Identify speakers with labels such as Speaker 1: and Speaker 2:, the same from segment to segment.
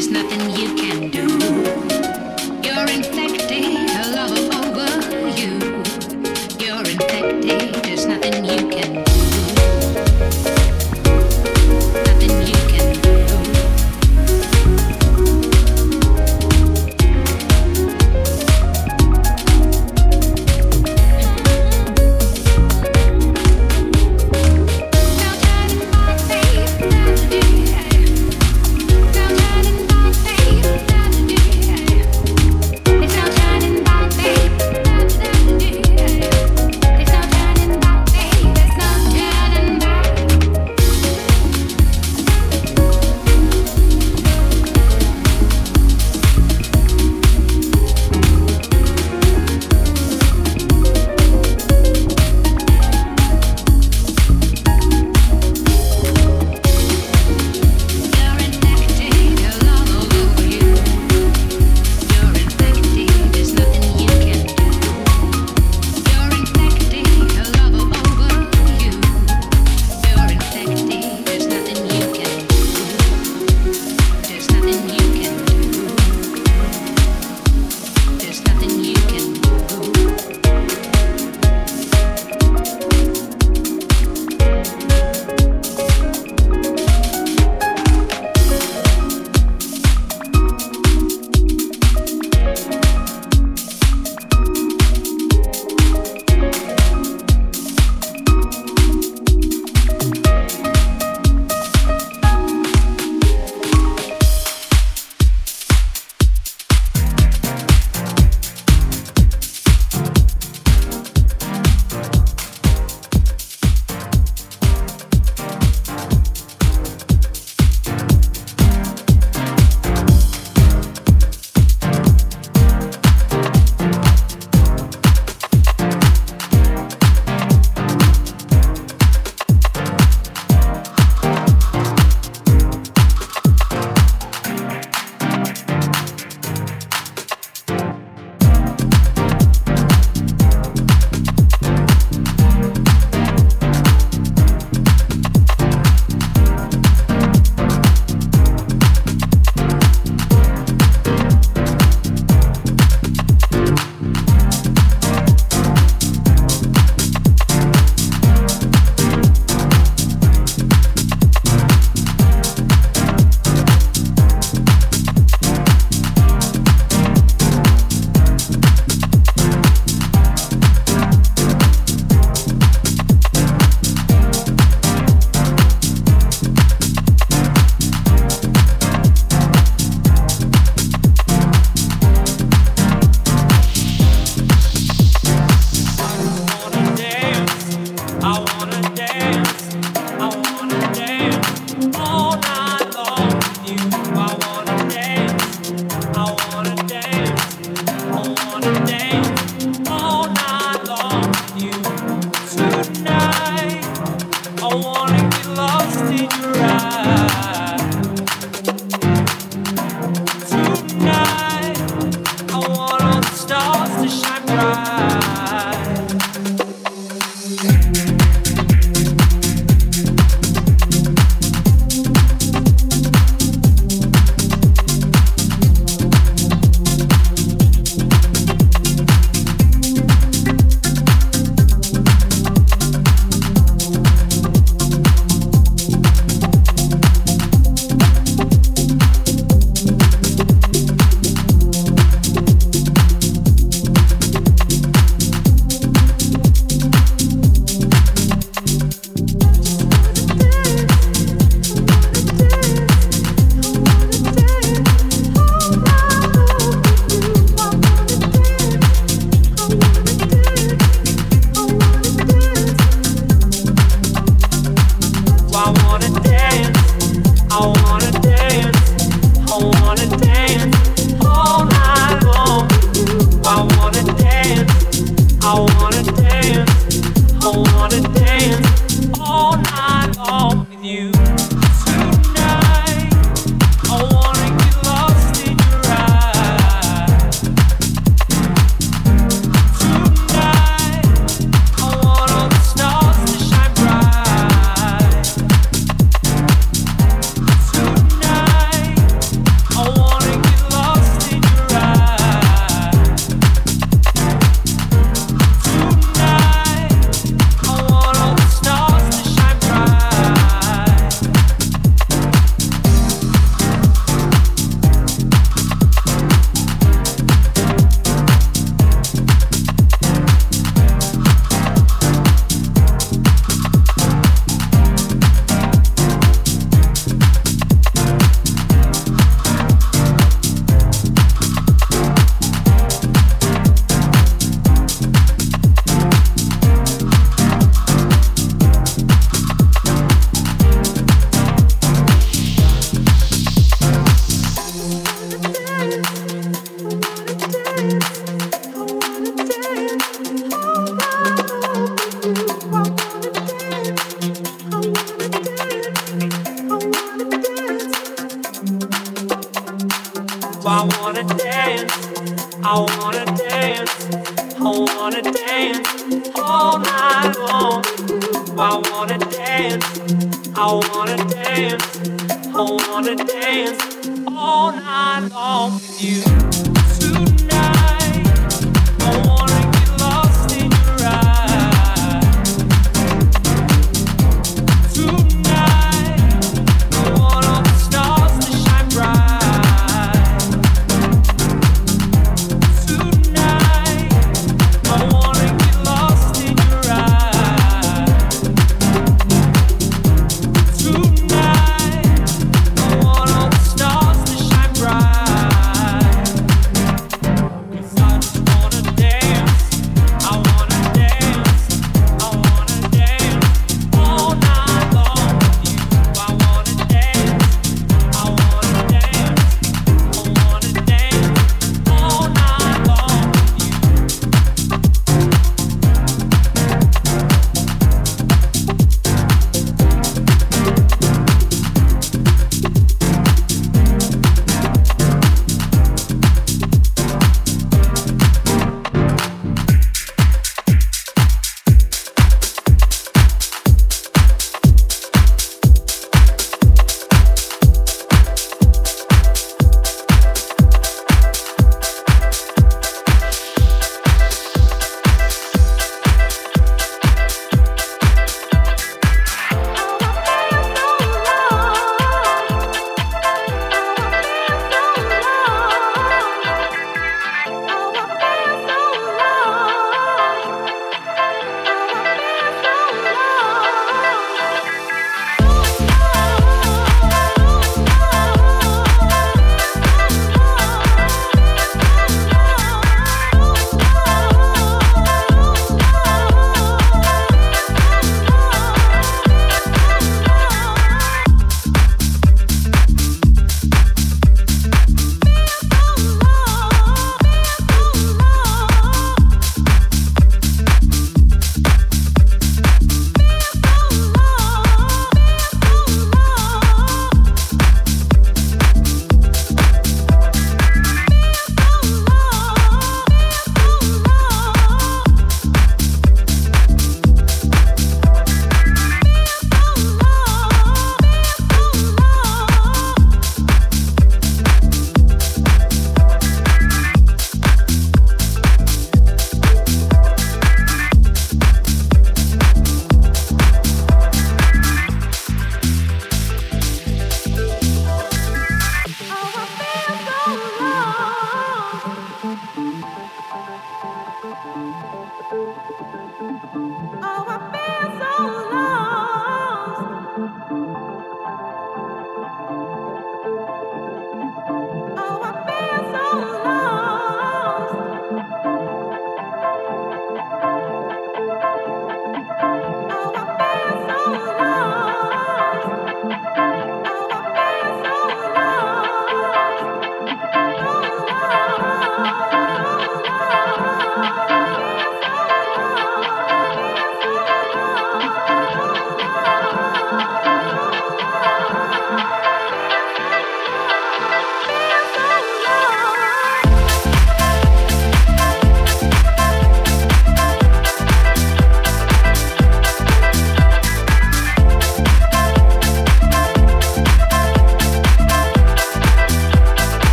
Speaker 1: There's nothing you can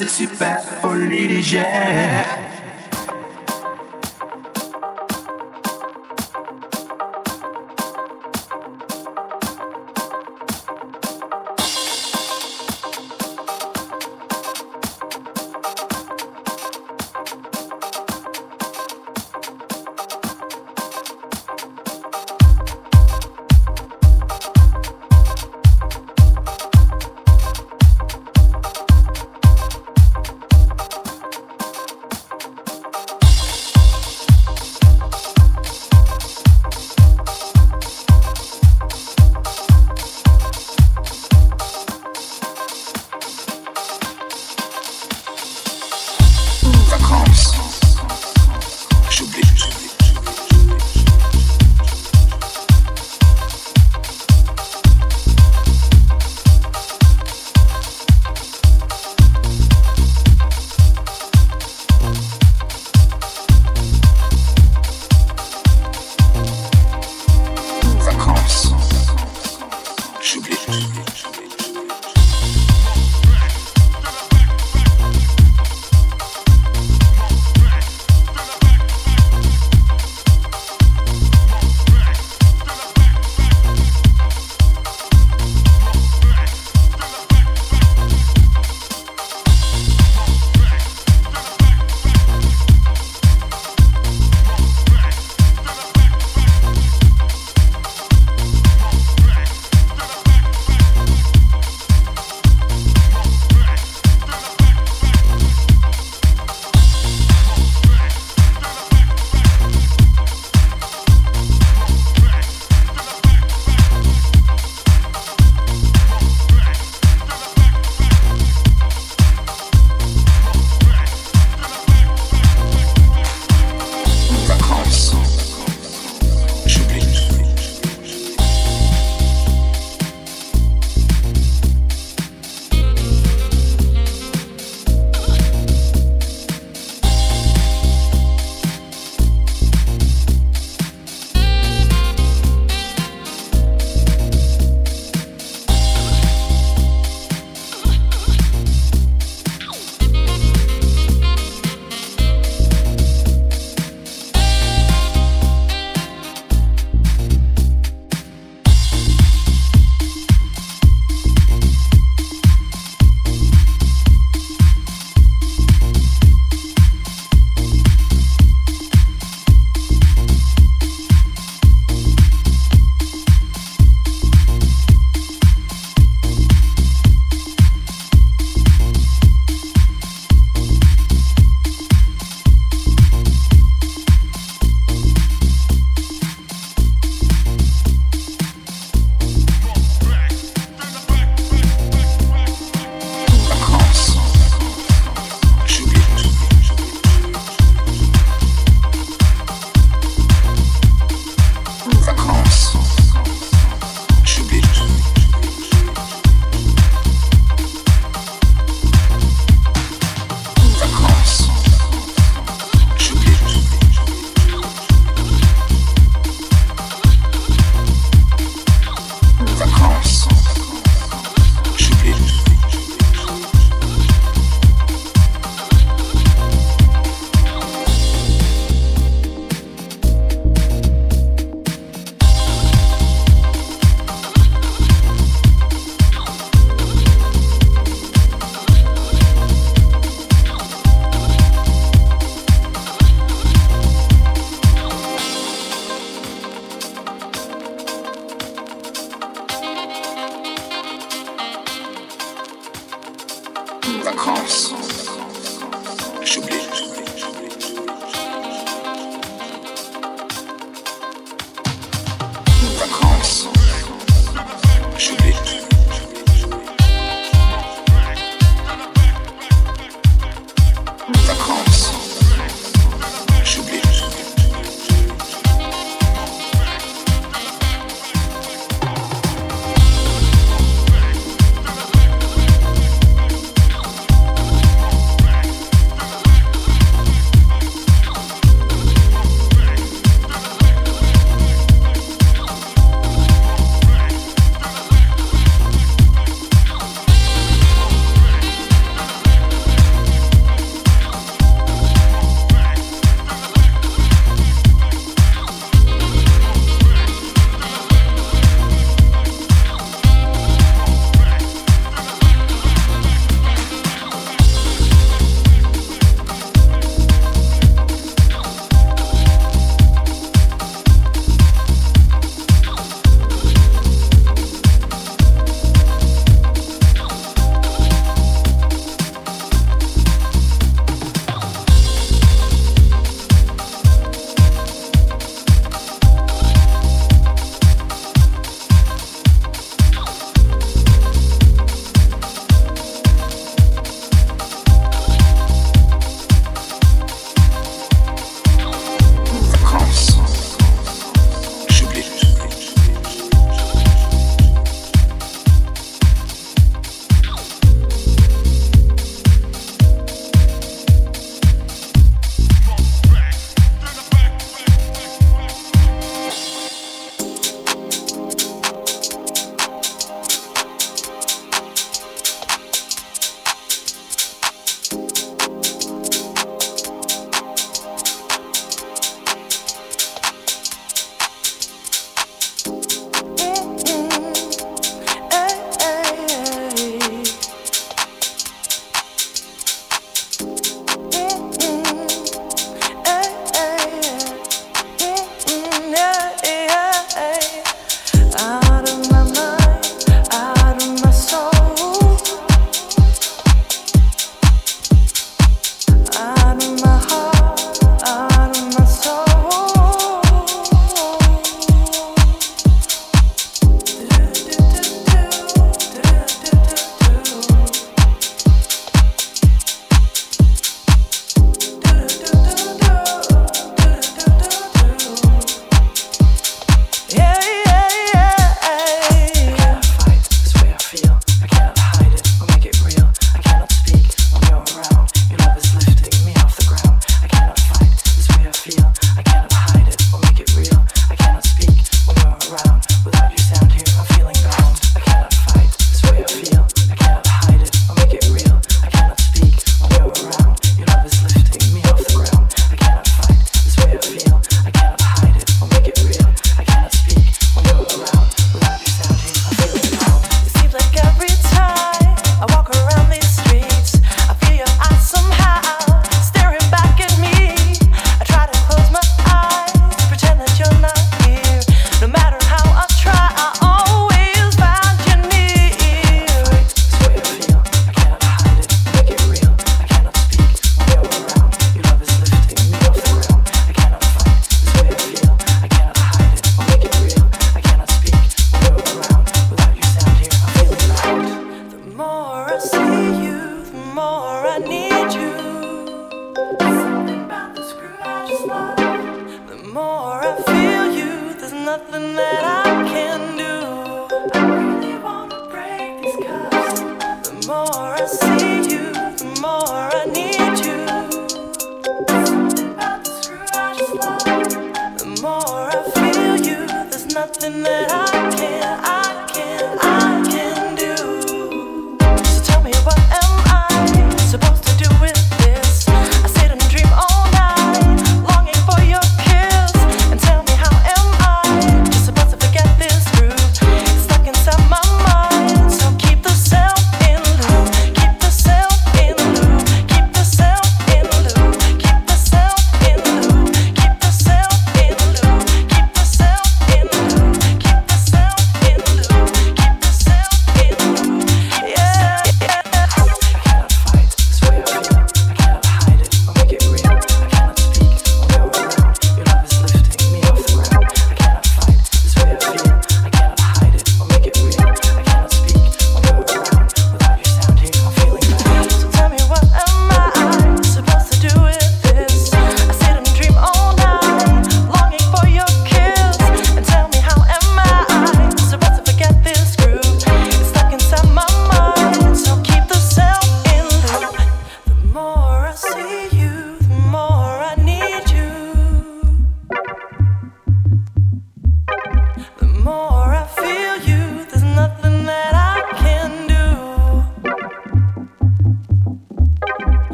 Speaker 1: l'air, ça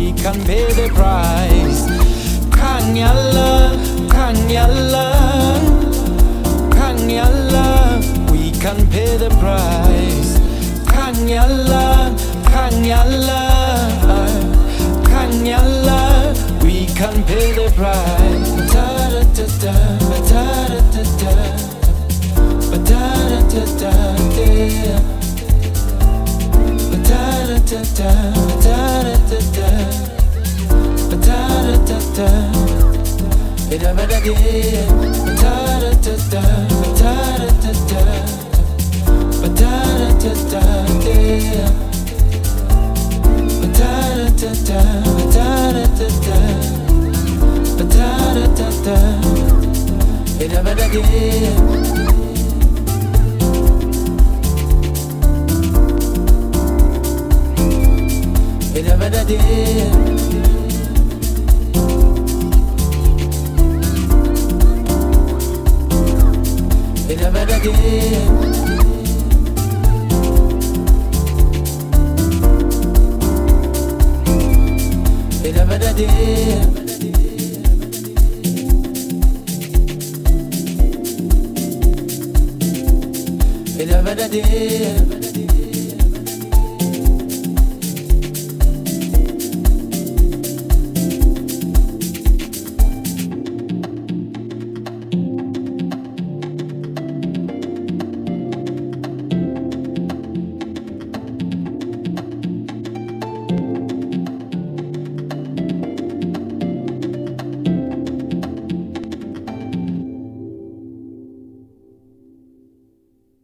Speaker 2: we can pay the price khanyala khanyala khanyala we can pay the price khanyala khanyala khanyala we can pay the price ta da ta ta ta da ta ta Yeah. It never did. It never did. Never did. It never did.